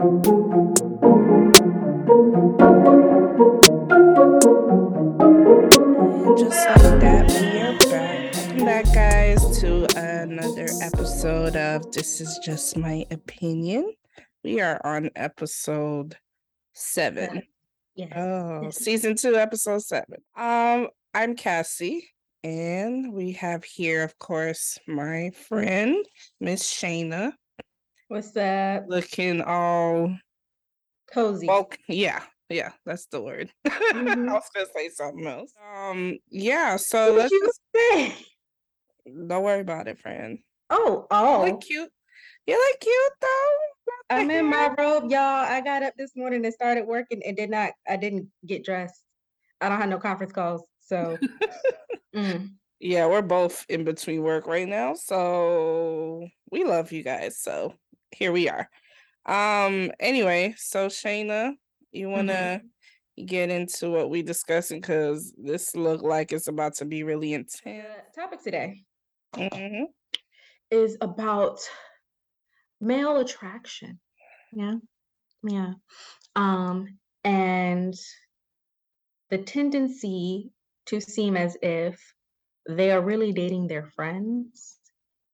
And just like that, we are back. Welcome back, guys, to another episode of This Is Just My Opinion. We are on episode seven. Yes. Oh, season two, episode seven. Um, I'm Cassie, and we have here, of course, my friend, Miss Shayna, What's that? looking all Cozy. woke. Yeah, yeah, that's the word. I Mhm. was gonna say something else. Um, yeah, so What let's you say? don't worry about it, friend. Oh, You oh. look cute. You look cute though. I'm in my robe, y'all. I got up this morning and started working and did not, I didn't get dressed. I don't have no conference calls. So, mm, Yeah, we're both in between work right now, so we love you guys. So here we are. Um, anyway, so Shayna, you mhm. wanna get into what we discussing because this look like it's about to be really intense. The topic today hmm is about male attraction. Yeah. Yeah. Um, and the tendency to seem as if they are really dating their friends.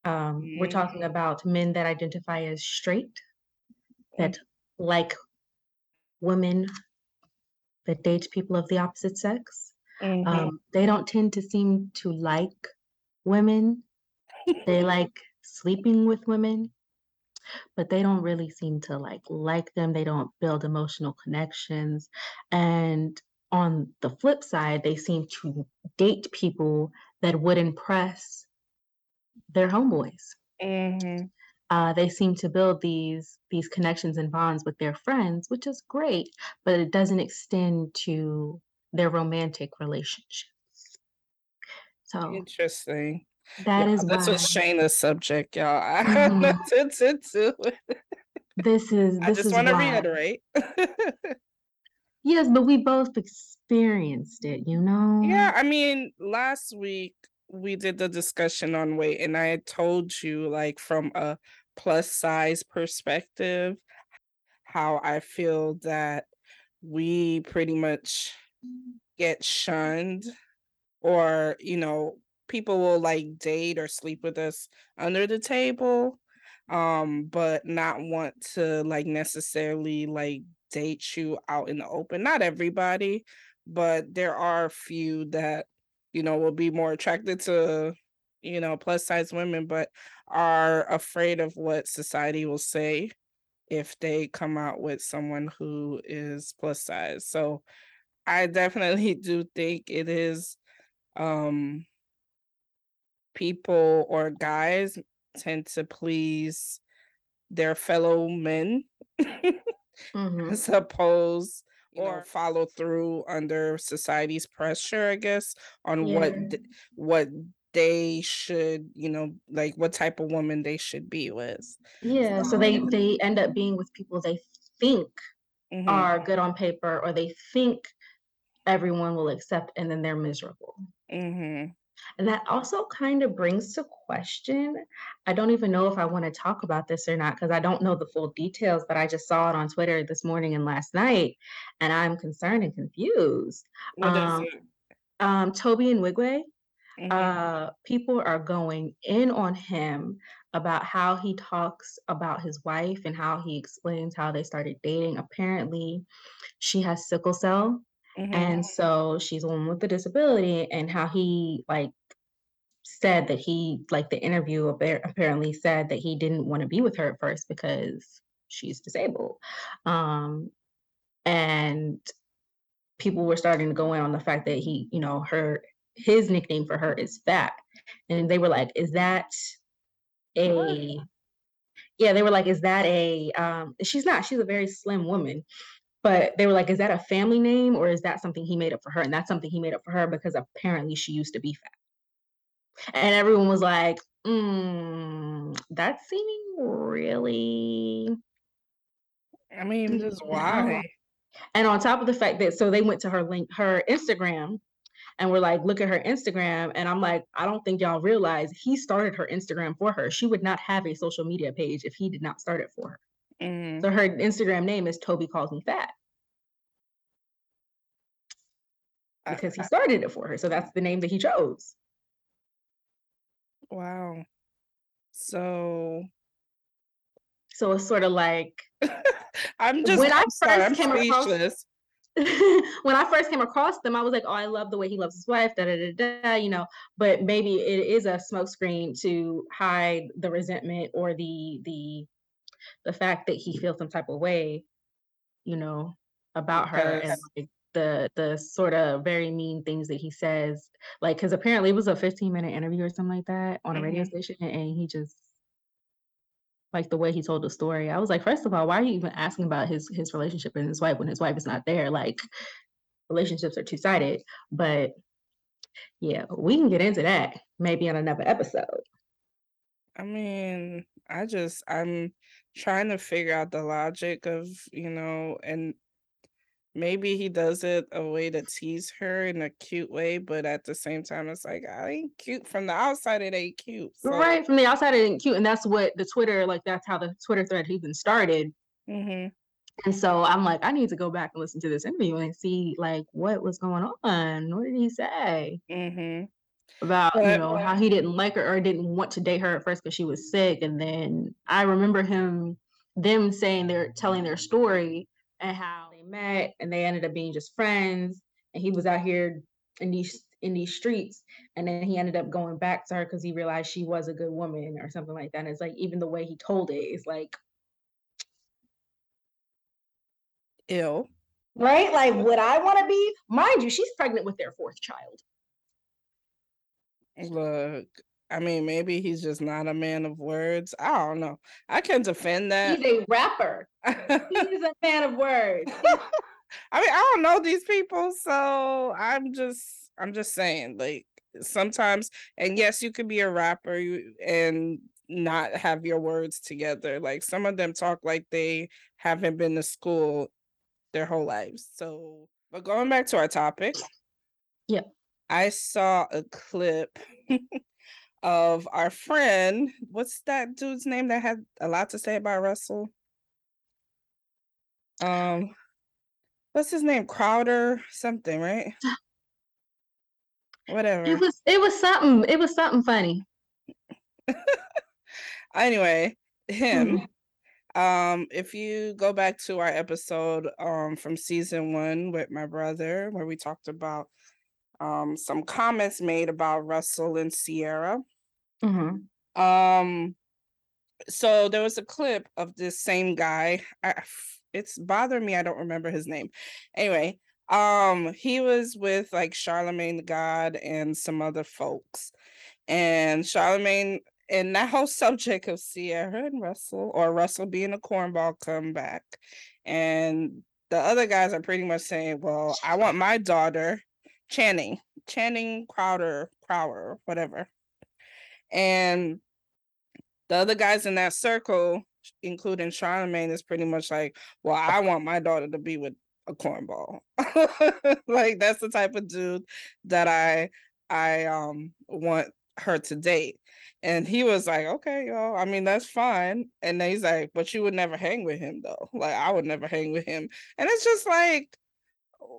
Um, we're talking Mm, about men that identify as straight, that like women that date people of the opposite sex. mhm. Um, they don't tend to seem to like women. They like sleeping with women, but they don't really seem to like like them. They don't build emotional connections. And on the flip side, they seem to date people that would impress their homeboys. Mhm. uh, they seem to build these these connections and bonds with their friends, which is great, but it doesn't extend to their romantic relationships. So Interesting. that Yeah, is was why Shayna's subject, y'all. I have Mhm. nothing to do with it. this is I this just is want to reiterate. Yes, but we both experienced it, you know. Yeah. I mean, last week we did the discussion on weight, and I had told you, like, from a plus size perspective, how I feel that we pretty much get shunned, or, you know, people will like date or sleep with us under the table, um, but not want to like necessarily like date you out in the open. Not everybody, but there are a few that, you know, will be more attracted to, you know, plus size women, but are afraid of what society will say if they come out with someone who is plus size. So I definitely do think it is um people or guys tend to please their fellow men hmm as opposed you know, or follow through under society's pressure, I guess, on what Yeah. th- what they should, you know, like what type of woman they should be with. Yeah, so they Um, they end up being with people they think mhm, are good on paper or they think everyone will accept and then they're miserable. mhm. And that also kind of brings to question. I don't even know if I want to talk about this or not because I don't know the full details, but I just saw it on Twitter this morning and last night, and I'm concerned and confused. What is Um, it? um, Tobe Nwigwe, Mhm, uh, people are going in on him about how he talks about his wife and how he explains how they started dating. Apparently, she has sickle cell mhm, and so she's a woman with a disability and how he like said that he like the interview apparently said that he didn't want to be with her at first because she's disabled. Um and people were starting to go in on the fact that he you know her his nickname for her is fat. And they were like is that a yeah they were like is that a um she's not she's a very slim woman but they were like is that a family name or is that something he made up for her? And that's something he made up for her because apparently she used to be fat. And everyone was like mm, that's seeming really I mean, just why? and on top of the fact that so they went to her link her instagram and we're like look at her instagram and i'm like i don't think y'all realize he started her instagram for her. She would not have a social media page if he did not start it for her Mhm. So her Instagram name is Toby Calls Me Fat. Because he started it for her, so that's the name that he chose. Wow. So So it's sorta like I'm just when I I'm sorry, I'm came across speechless. when I first came across them, I was like, "Oh, I love the way he loves his wife, da da da da," you know, but maybe it is a smokescreen to hide the resentment or the the the fact that he feels some type of way, you know, about her and, like, the the sorta very mean things that he says, like because apparently it was a fifteen-minute interview or something like that on a radio Mhm. station, and he just like, the way he told the story, I was like, first of all, why are you even asking about his his relationship and his wife when his wife is not there?" Like, relationships are two-sided, but yeah, we can get into that maybe on another episode. I mean, I just I'm trying to figure out the logic of, you know, and maybe he does it a way to tease her in a cute way, but at the same time, it's like, "I ain't cute from the outside, it ain't cute." So Right, from the outside it ain't cute, and that's what the Twitter like, that's how the Twitter thread even started. Mhm. And so I'm like, "I need to go back and listen to this interview and see, like, what was going on. What did he say?" Mhm. About, you know, how he didn't like her or didn't want to date her at first because she was sick, and then I remember him them saying they're telling their story and how they met and they ended up being just friends, and he was out here in these in these streets, and then he ended up going back to her because he realized she was a good woman or something like that, and it's like, even the way he told it is like ill Right? Like, would I wanna be mind you, she's pregnant with their 4th child. Look, I mean, maybe he's just not a man of words, I don't know. I can defend that. He's a rapper. he's a man of words. I mean, I don't know these people, so I'm just I'm just saying, like, sometimes and yes, you could be a rapper, and not have your words together, like, some of them talk like they haven't been to school their whole lives, so but going back to our topic Yeah. I saw a clip of our friend what's that dude's name that had a lot to say about Russell? Um, what's his name? Crowder something, right? Whatever. It was it was something it was something funny. Anyway, him, um, if you go back to our episode, um, from season 1 with my brother, where we talked about, um, some comments made about Russell and Ciara Mhm. um, so there was a clip of this same guy, I it's bothering me, I don't remember his name. Anyway, um, he was with, like, Charlemagne the God and some other folks, and Charlemagne and that whole subject of Ciara and Russell or Russell being a cornball comeback, and the other guys are pretty much saying, "Well, I want my daughter" Channing Channing Crowder Crower, whatever. And the other guys in that circle, including Charlemagne, is pretty much like, "Well, I want my daughter to be with a cornball." Like, that's the type of dude that I I, um, want her to date, and he was like, "Okay, yo, I mean, that's fine," and then he's like, "But you would never hang with him, though, like, I would never hang with him," and it's just like,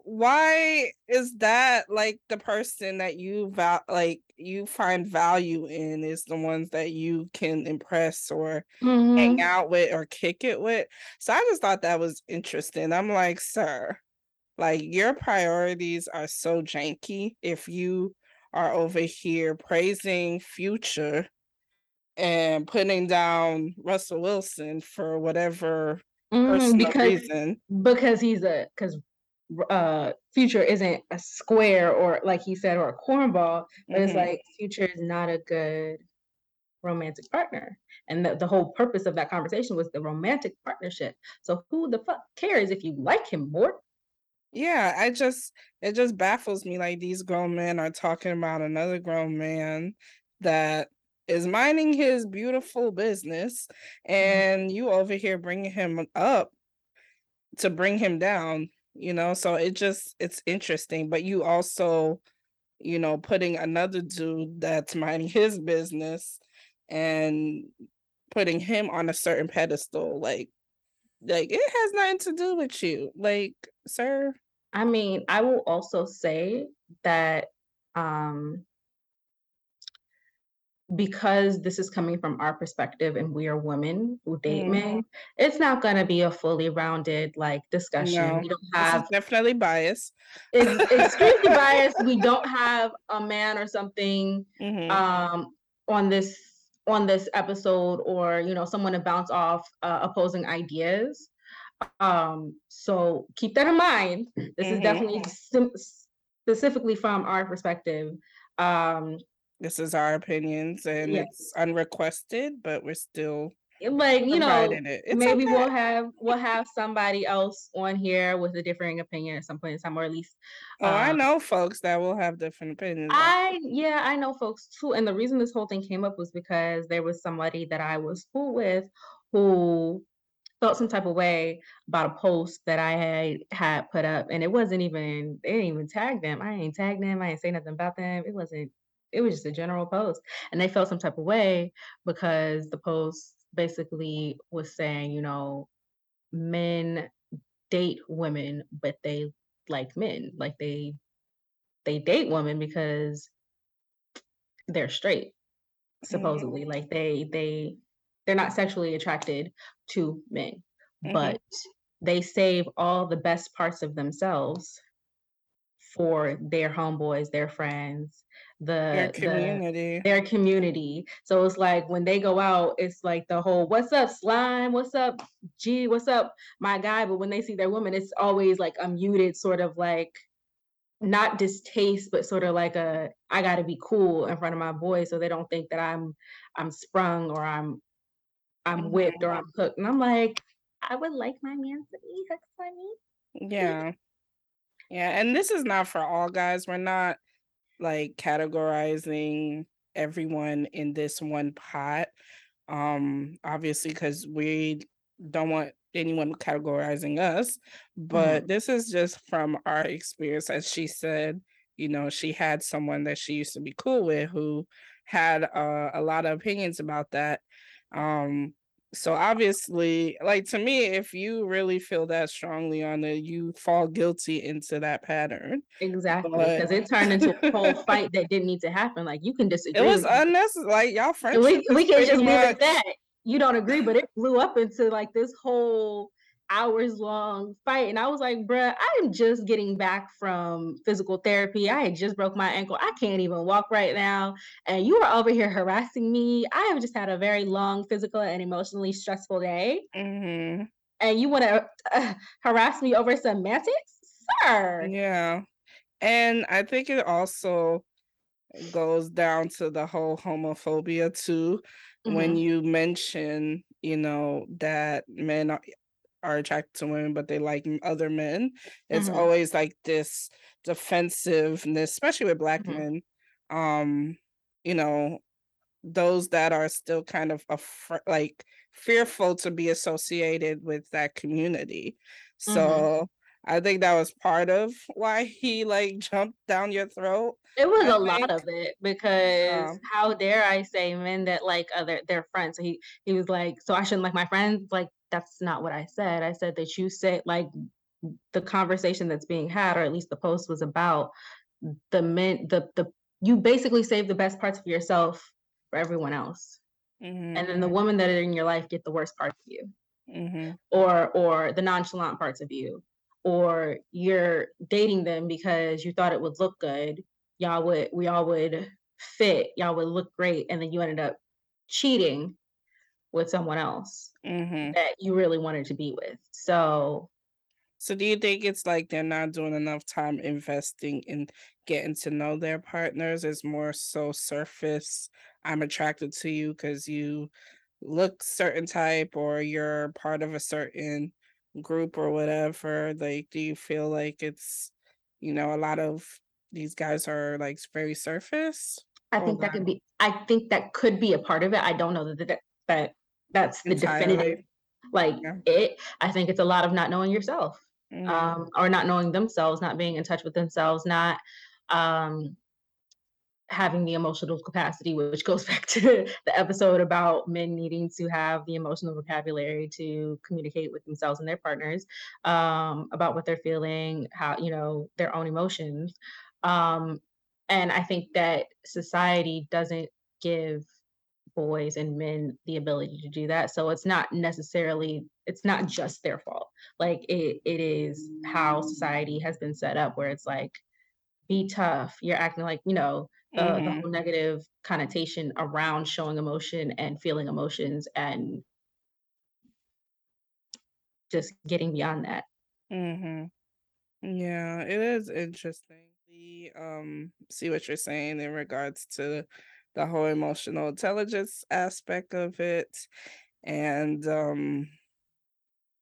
why is that, like, the person that you val like, you find value in is the ones that you can impress or hang Mhm. out with or kick it with? So I just thought that was interesting, I'm like, "Sir, like, your priorities are so janky if you are over here praising Future and putting down Russell Wilson for whatever Mm, because reason." because he's a r uh, Future isn't a square or like he said, or a cornball, but it's Mhm. like Future is not a good romantic partner, and the the whole purpose of that conversation was the romantic partnership, so who the fuck cares if you like him more? Yeah, I just it just baffles me, like, these grown men are talking about another grown man that is minding his beautiful business, Mhm. and you over here bringing him up to bring him down, you know? So it just it's interesting, but you also, you know, putting another dude that's minding his business and putting him on a certain pedestal, like Like, it has nothing to do with you. Like, sir. I mean, I will also say that, um because this is coming from our perspective and we are women who date Mhm. men, it's not gonna be a fully rounded, like, discussion. No, We don't have definitely biased. It's extremely biased. We don't have a man or something, Mhm. um, on this on this episode or, you know, someone to bounce off, uh, opposing ideas. Um, so keep that in mind. This is Mhm. definitely sim specifically from our perspective. Um This is our opinions, and Yeah. it's unrequested, but we're still And, like, you know, it. Maybe we'll have we'll have somebody else on here with a differing opinion at some point in time, or at least, Oh, I um know folks that will have different opinions I yeah, I know folks too, and the reason this whole thing came up was because there was somebody that I was cool with who felt some type of way about a post that I had had put up, and it wasn't even they didn't even tag them. I ain't tagged them, I ain't say nothing about them. It wasn't it was just a general post, and they felt some type of way because the post basically was saying, you know, men date women, but they like men. Like they they date women because they're straight, supposedly. Like they they they're not sexually attracted to men, Mhm. but they save all the best parts of themselves for their homeboys, their friends, Their the the community. their community. So it's like when they go out, it's like the whole "What's up, slime? What's up, G? What's up, my guy?" But when they see their woman, it's always like a muted sort of like not distaste, but sort of like a I gotta be cool in front of my boys so they don't think that I'm I'm sprung or I'm I'm whipped Mhm. or I'm hooked. And I'm like, I would like my man to be hooked for me. Yeah. Yeah, and this is not for all guys. We're not, like, categorizing everyone in this one pot, um, obviously because we don't want anyone categorizing us, but this is just from our experience. As she said, you know, she had someone that she used to be cool with who had, uh, a lot of opinions about that. Um, so obviously, like, to me, if you really feel that strongly on it, you fall guilty into that pattern. Exactly, But 'cause it turned into a whole fight that didn't need to happen. Like, you can disagree. It was unnecessary like, y'all and friendship we we can just leave it at that. You don't agree, but it blew up into, like, this whole hours-long fight, and I was like, "Bruh, I am just getting back from physical therapy. I had just broke my ankle. I can't even walk right now, and you are over here harassing me. I have just had a very long physical and emotionally stressful day" Mhm. "and you wanna, uh, harass me over semantics? Sir!" Yeah, and I think it also goes down to the whole homophobia too. When Mhm. you mention, you know, that men are attracted to women, but they like other men, it's Mhm. always like this defensiveness, especially with black Mhm. men. Um, you know, those that are still kind of afr like, fearful to be associated with that community. Mhm. So, I think that was part of why he, like, jumped down your throat, It was I a lot of it because how dare I say men that like other their friends. So he he was like, "So I shouldn't like my friends?" Like, that's not what I said. I said that you said like, the conversation that's being had, or at least the post was about the men the the you basically save the best parts of yourself for everyone else, and Mhm. then the women that are in your life get the worst parts of you. Mhm. Or or the nonchalant parts of you, or you're dating them because you thought it would look good. Y'all would we all would fit, y'all would look great, and then you ended up cheating with someone else Mhm. that you really wanted to be with. So So, do you think it's like they're not doing enough time investing in getting to know their partners? It's more so surface, "I'm attracted to you because you look certain type or you're part of a certain group or whatever." Like, do you feel like it's, you know, a lot of these guys are, like, very surface? I think that could be I think that could be a part of it. I don't know that that that that's the definitive, Entirely. like, Yeah. it. I think it's a lot of not knowing yourself, Mhm. um, or not knowing themselves, not being in touch with themselves, not, um having the emotional capacity, which goes back to the episode about men needing to have the emotional vocabulary to communicate with themselves and their partners um, about what they're feeling, how, you know, their own emotions. Um, and I think that society doesn't give boys and men the ability to do that. So it's not necessarily it's not just their fault. Like it it is how society has been set up where it's like be tough. You're acting like, you know, the the Mhm. whole negative connotation around showing emotion and feeling emotions and just getting beyond that. Mhm. Yeah, it is interesting. We um see what you're saying in regards to the whole emotional intelligence aspect of it. And um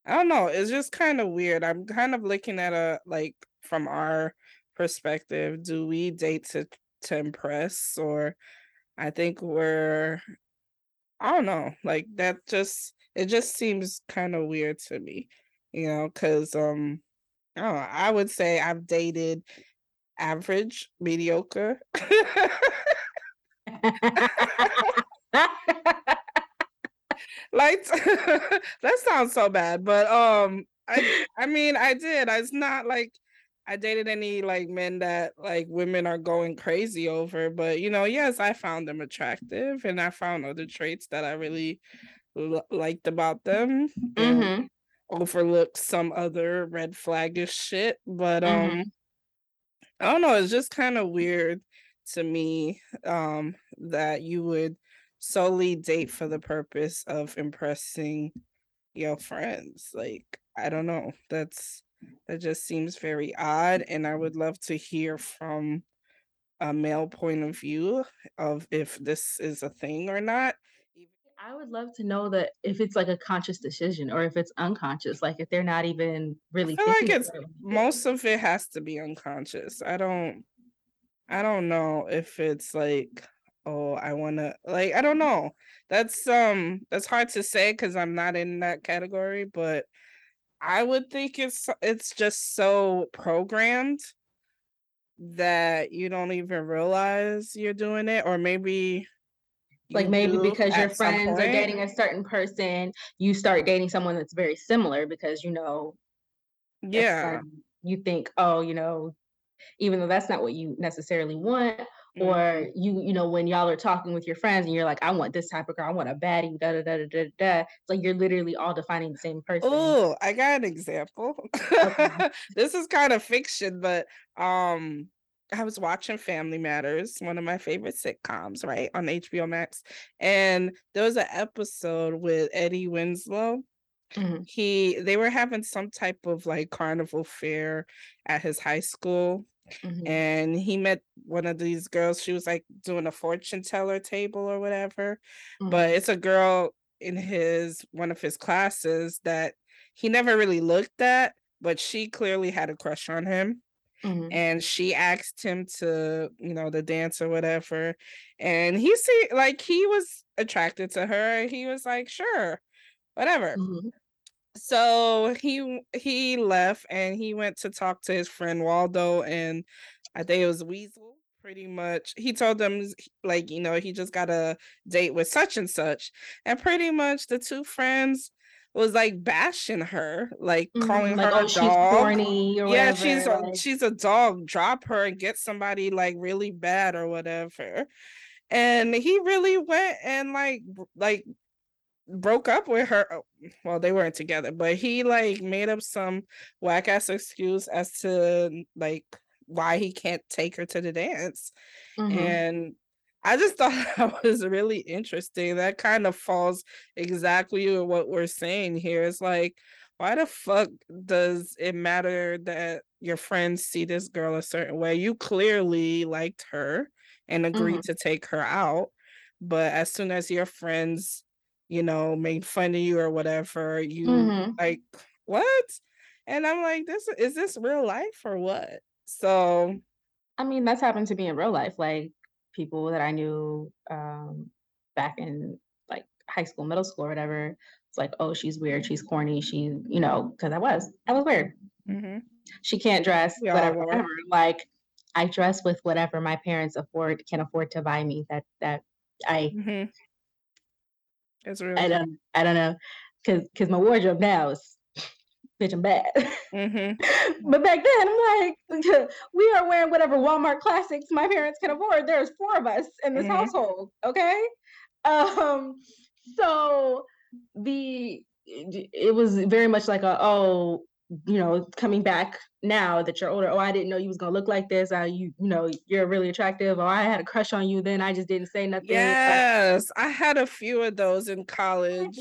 I don't know, it's just kind of weird. I'm kind of looking at a like from our perspective, do we date to to impress or I think we're I don't know, like that just it just seems kind of weird to me, you know, cuz um I I would say I've dated average, mediocre. Like that sounds so bad, but um I I mean I did. It's not like I dated any like men that like women are going crazy over, but you know, yes, I found them attractive and I found other traits that I really l- liked about them Mhm, overlooked some other red flaggish shit, but um mhm. I don't know, it's just kind of weird to me um that you would solely date for the purpose of impressing your friends. Like, I don't know. That's that just seems very odd and I would love to hear from a male point of view of if this is a thing or not. I would love to know that if it's like a conscious decision or if it's unconscious, like if they're not even really. I feel like it's about it when they do most of it has to be unconscious. I don't I don't know if it's like, oh, I wanna like, I don't know. That's um that's hard to say because I'm not in that category, but I would think it's it's just so programmed that you don't even realize you're doing it, or maybe Like, maybe because your friends are dating a certain person, you start dating someone that's very similar because, you know, Yeah. you think, "Oh, you know, even though that's not what you necessarily want, or Mhm. you you know, when y'all are talking with your friends and you're like, "I want this type of girl, I want a baddie, da da da da da da." It's like you're literally all defining the same person. Oh, I got an example. Okay. This is kind of fiction, but um I was watching Family Matters, one of my favorite sitcoms, right, on HBO Max. And there was an episode with Eddie Winslow. Mhm, He they were having some type of like carnival fair at his high school mhm, and he met one of these girls. She was like doing a fortune teller table or whatever. But mhm, it's a girl in his one of his classes that he never really looked at, but she clearly had a crush on him. mhm, And she asked him to, you know, the dance or whatever. And he see like he was attracted to her. He was like, sure, whatever. mhm, So he he left and he went to talk to his friend Waldo and I think it was Weasel, pretty much. He told them like, you know, he just got a date with such and such, and pretty much the 2 friends was, like, bashing her, like, mhm, calling like, her a "Oh, she's dog. corny," or Yeah, she's whatever, a like she's a dog, drop her and get somebody, like, really bad or whatever, and he really went and, like, like, broke up with her oh, well, they weren't together, but he, like, made up some whack ass excuse as to, like, why he can't take her to the dance, mhm, and I just thought that was really interesting. That kind of falls exactly with what we're saying here. It's like, why the fuck does it matter that your friends see this girl a certain way? You clearly liked her and agreed mhm, to take her out, but as soon as your friends, you know, made fun of you or whatever, you mhm. like, what? And I'm like, this is this real life or what? So, I mean, that's happened to me in real life, like, people that I knew, um, back in, like, high school, middle school, or whatever. It's like, "Oh, she's weird, she's corny, she" you know, because I was. I was weird. mhm, She can't dress, we whatever, whatever. Like, I dress with whatever my parents afford can afford to buy me. That that I Mhm. It's real. I don't I don't know, 'cause 'cause my wardrobe now is bitch, I'm bad. Mhm. But back then, I'm like, we are wearing whatever Walmart classics my parents can afford. There's 4 of us in this Mhm. household, okay? Um, so the it was very much like a, "Oh, you know, coming back now that you're older, oh, I didn't know you was gonna look like this, uh, you you know, you're really attractive, or I had a crush on you then, I just didn't say nothing." Like Yes, I had a few of those in college,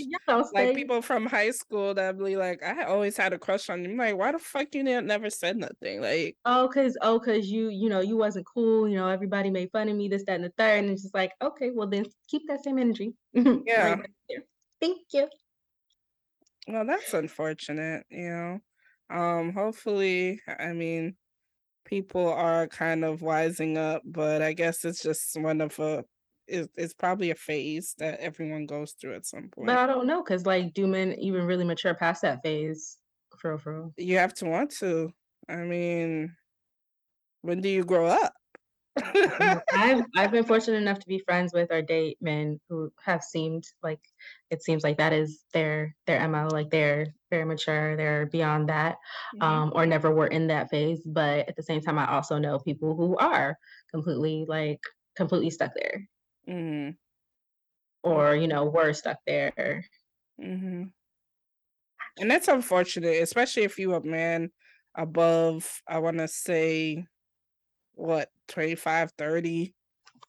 like, stay" people from high school that be like, "I always had a crush on you." I'm like, "Why the fuck you never said nothing?" Like oh, cause oh, cause you you know, you wasn't cool, you know, everybody made fun of me, this, that, and the third. and it's just like, "Okay, well then keep that same energy Yeah. Thank you." Well, that's unfortunate, you know? Um, hopefully, I mean, people are kind of wising up, but I guess it's just one of a it it's probably a phase that everyone goes through at some point. But. I don't know, because like, do men even really mature past that phase? For real, for real. You have to want to. I mean when do you grow up? I've I've been fortunate enough to be friends with or date men who have seemed like it seems like that is their their MO, like, they're very mature, they're beyond that, Mhm. um, or never were in that phase, but at the same time, I also know people who are completely, like, completely stuck there. Mhm. Or, you know, were stuck there. Mhm. And that's unfortunate, especially if you a man above, I wanna say, what, 25, 30,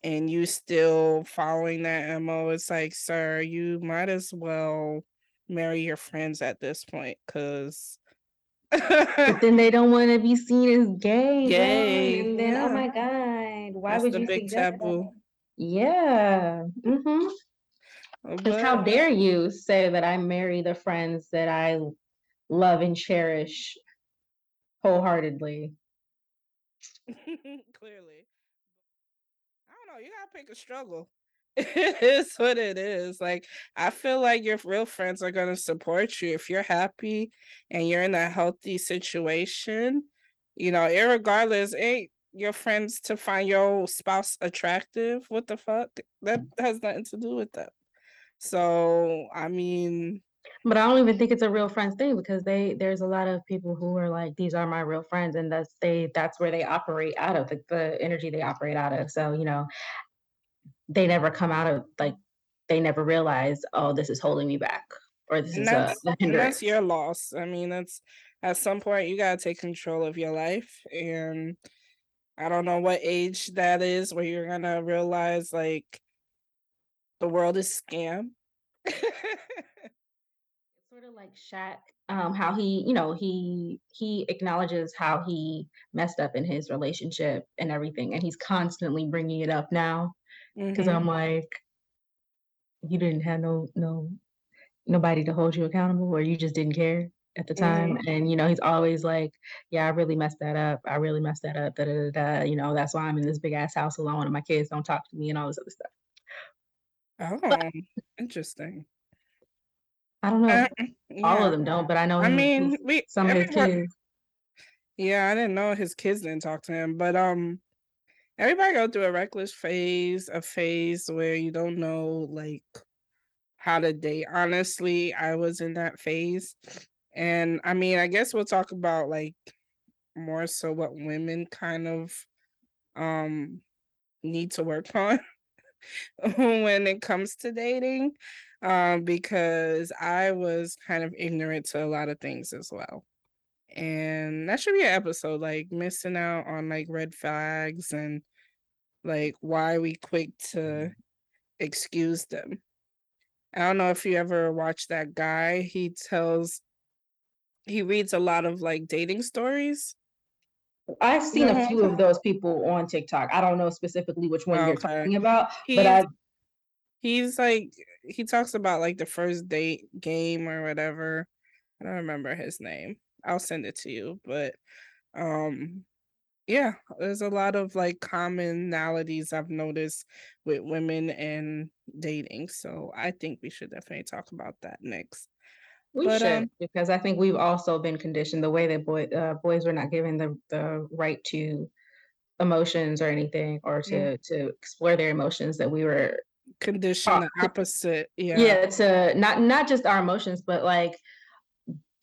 and you still following that MO, it's like, "Sir, you might as well marry your friends at this point, 'cause" But then they don't wanna be seen as gay, Gay, and then, oh my god, why That's would the you big suggest that? taboo. Yeah, mhm. Uh, 'Cause how dare you say that I marry the friends that I love and cherish wholeheartedly. Clearly. I don't know, you gotta pick a struggle. It is what it is, like, I feel like your real friends are gonna support you if you're happy and you're in a healthy situation, you know, irregardless, ain't your friends to find your spouse attractive? What the fuck? That has nothing to do with that. So, I mean But I don't even think it's a real friends thing because they there's a lot of people who are like, "These are my real friends," and that's they that's where they operate out of, the the energy they operate out of, so, you know they never come out of like, they never realize, "Oh, this is holding me back," or, "This And is a that's a and that's your loss, I mean, that's at some point, you gotta take control of your life, and I don't know what age that is where you're gonna realize, like the world is scam. Sorta like Shaq, um, how he, you know, he he acknowledges how he messed up in his relationship and everything, and he's constantly bringing it up now, 'cause Mhm. I'm like you didn't have no no nobody to hold you accountable, or you just didn't care at the time, Mhm. and, you know, he's always like, "Yeah, I really messed that up, I really messed that up, da, da, da, da, you know, that's why I'm in this big ass house alone, and my kids don't talk to me," and all this other stuff. But Oh, interesting. I don't know. Uh, all of them don't, but I know I mean, we some of his everyone kids. Yeah, I didn't know his kids didn't talk to him, but, um, everybody go through a reckless phase, a phase where you don't know, like, how to date. Honestly, I was in that phase, and, I mean, I guess we'll talk about, like, more so what women kind of, um, need to work on when it comes to dating, um, because I was kind of ignorant to a lot of things as well. And that should be an episode, like, missing out on, like, red flags and, like, why we quick to excuse them. I don't know if you ever watched that guy, he tells he reads a lot of, like, dating stories. I've seen a few of those people on TikTok. I don't know specifically which one you're talking about, but I've he's like he talks about, like, the first date game or whatever. I don't remember his name. I'll send it to you, but, um, yeah, there's a lot of, like, commonalities I've noticed with women and dating, so I think we should definitely talk about that next. We But, should, um because I think we've also been conditioned the way that boy uh, boys were not given the the right to emotions or anything or to to explore their emotions that we were Condition the opposite, yeah. Yeah, to not not just our emotions, but, like,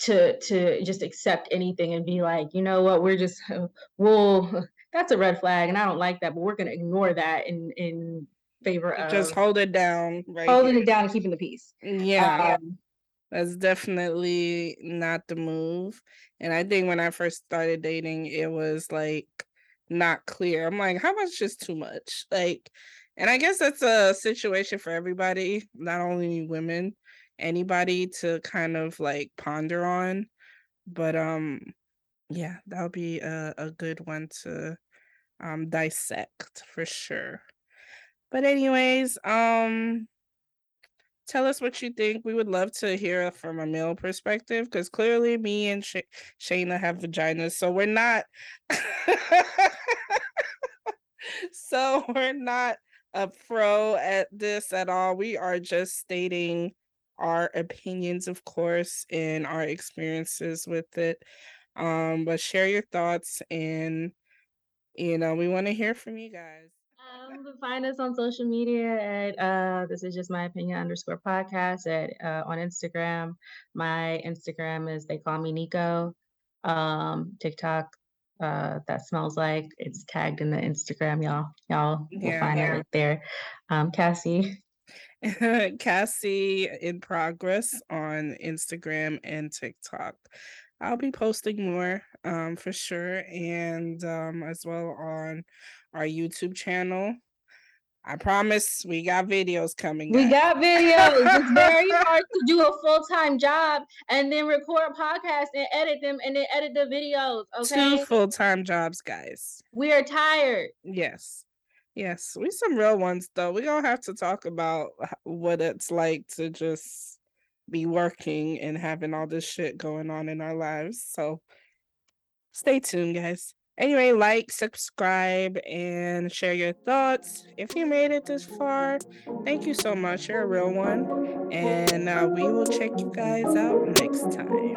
to to just accept anything and be like, "You know what? We're just well, that's a red flag, and I don't like that, but we're gonna ignore that in in favor of just hold it down right "holding here. it down and keeping the peace." Mm, yeah. Um That's definitely not the move, and I think when I first started dating, it was, like, not clear. I'm like, "How much is too much?" Like and I guess that's a situation for everybody, not only women, anybody to kind of, like, ponder on, but, um, yeah, that would be a a good one to, um, dissect for sure. But anyways, um tell us what you think. We would love to hear from a male perspective because clearly me and Sha Shayna have vaginas, so we're not so we're not a pro at this at all. We are just stating our opinions, of course, and our experiences with it. Um, but share your thoughts and, you know, we wanna hear from you guys. Um, find us on social media at, uh, this is just my opinion underscore podcast at, uh, on Instagram. My Instagram is they call me Nico. Um, TikTok, uh, that smells like it's tagged in the Instagram, y'all y'all will Yeah. find it right there. Um, Cassie? Cassie in progress on Instagram and TikTok. I'll be posting more, um, for sure, and, um, as well on our YouTube channel. I promise we got videos coming, We guys. got videos. It's very hard to do a full-time job and then record podcasts and edit them and then edit the videos, Okay. 2 okay? full-time jobs, guys. We are tired. Yes. Yes, we some real ones, though. We gonna have to talk about what it's like to just be working and having all this shit going on in our lives, so stay tuned, guys. Anyway, like, subscribe, and share your thoughts. If you made it this far, thank you so much. You're a real one. And uh, we will check you guys out next time.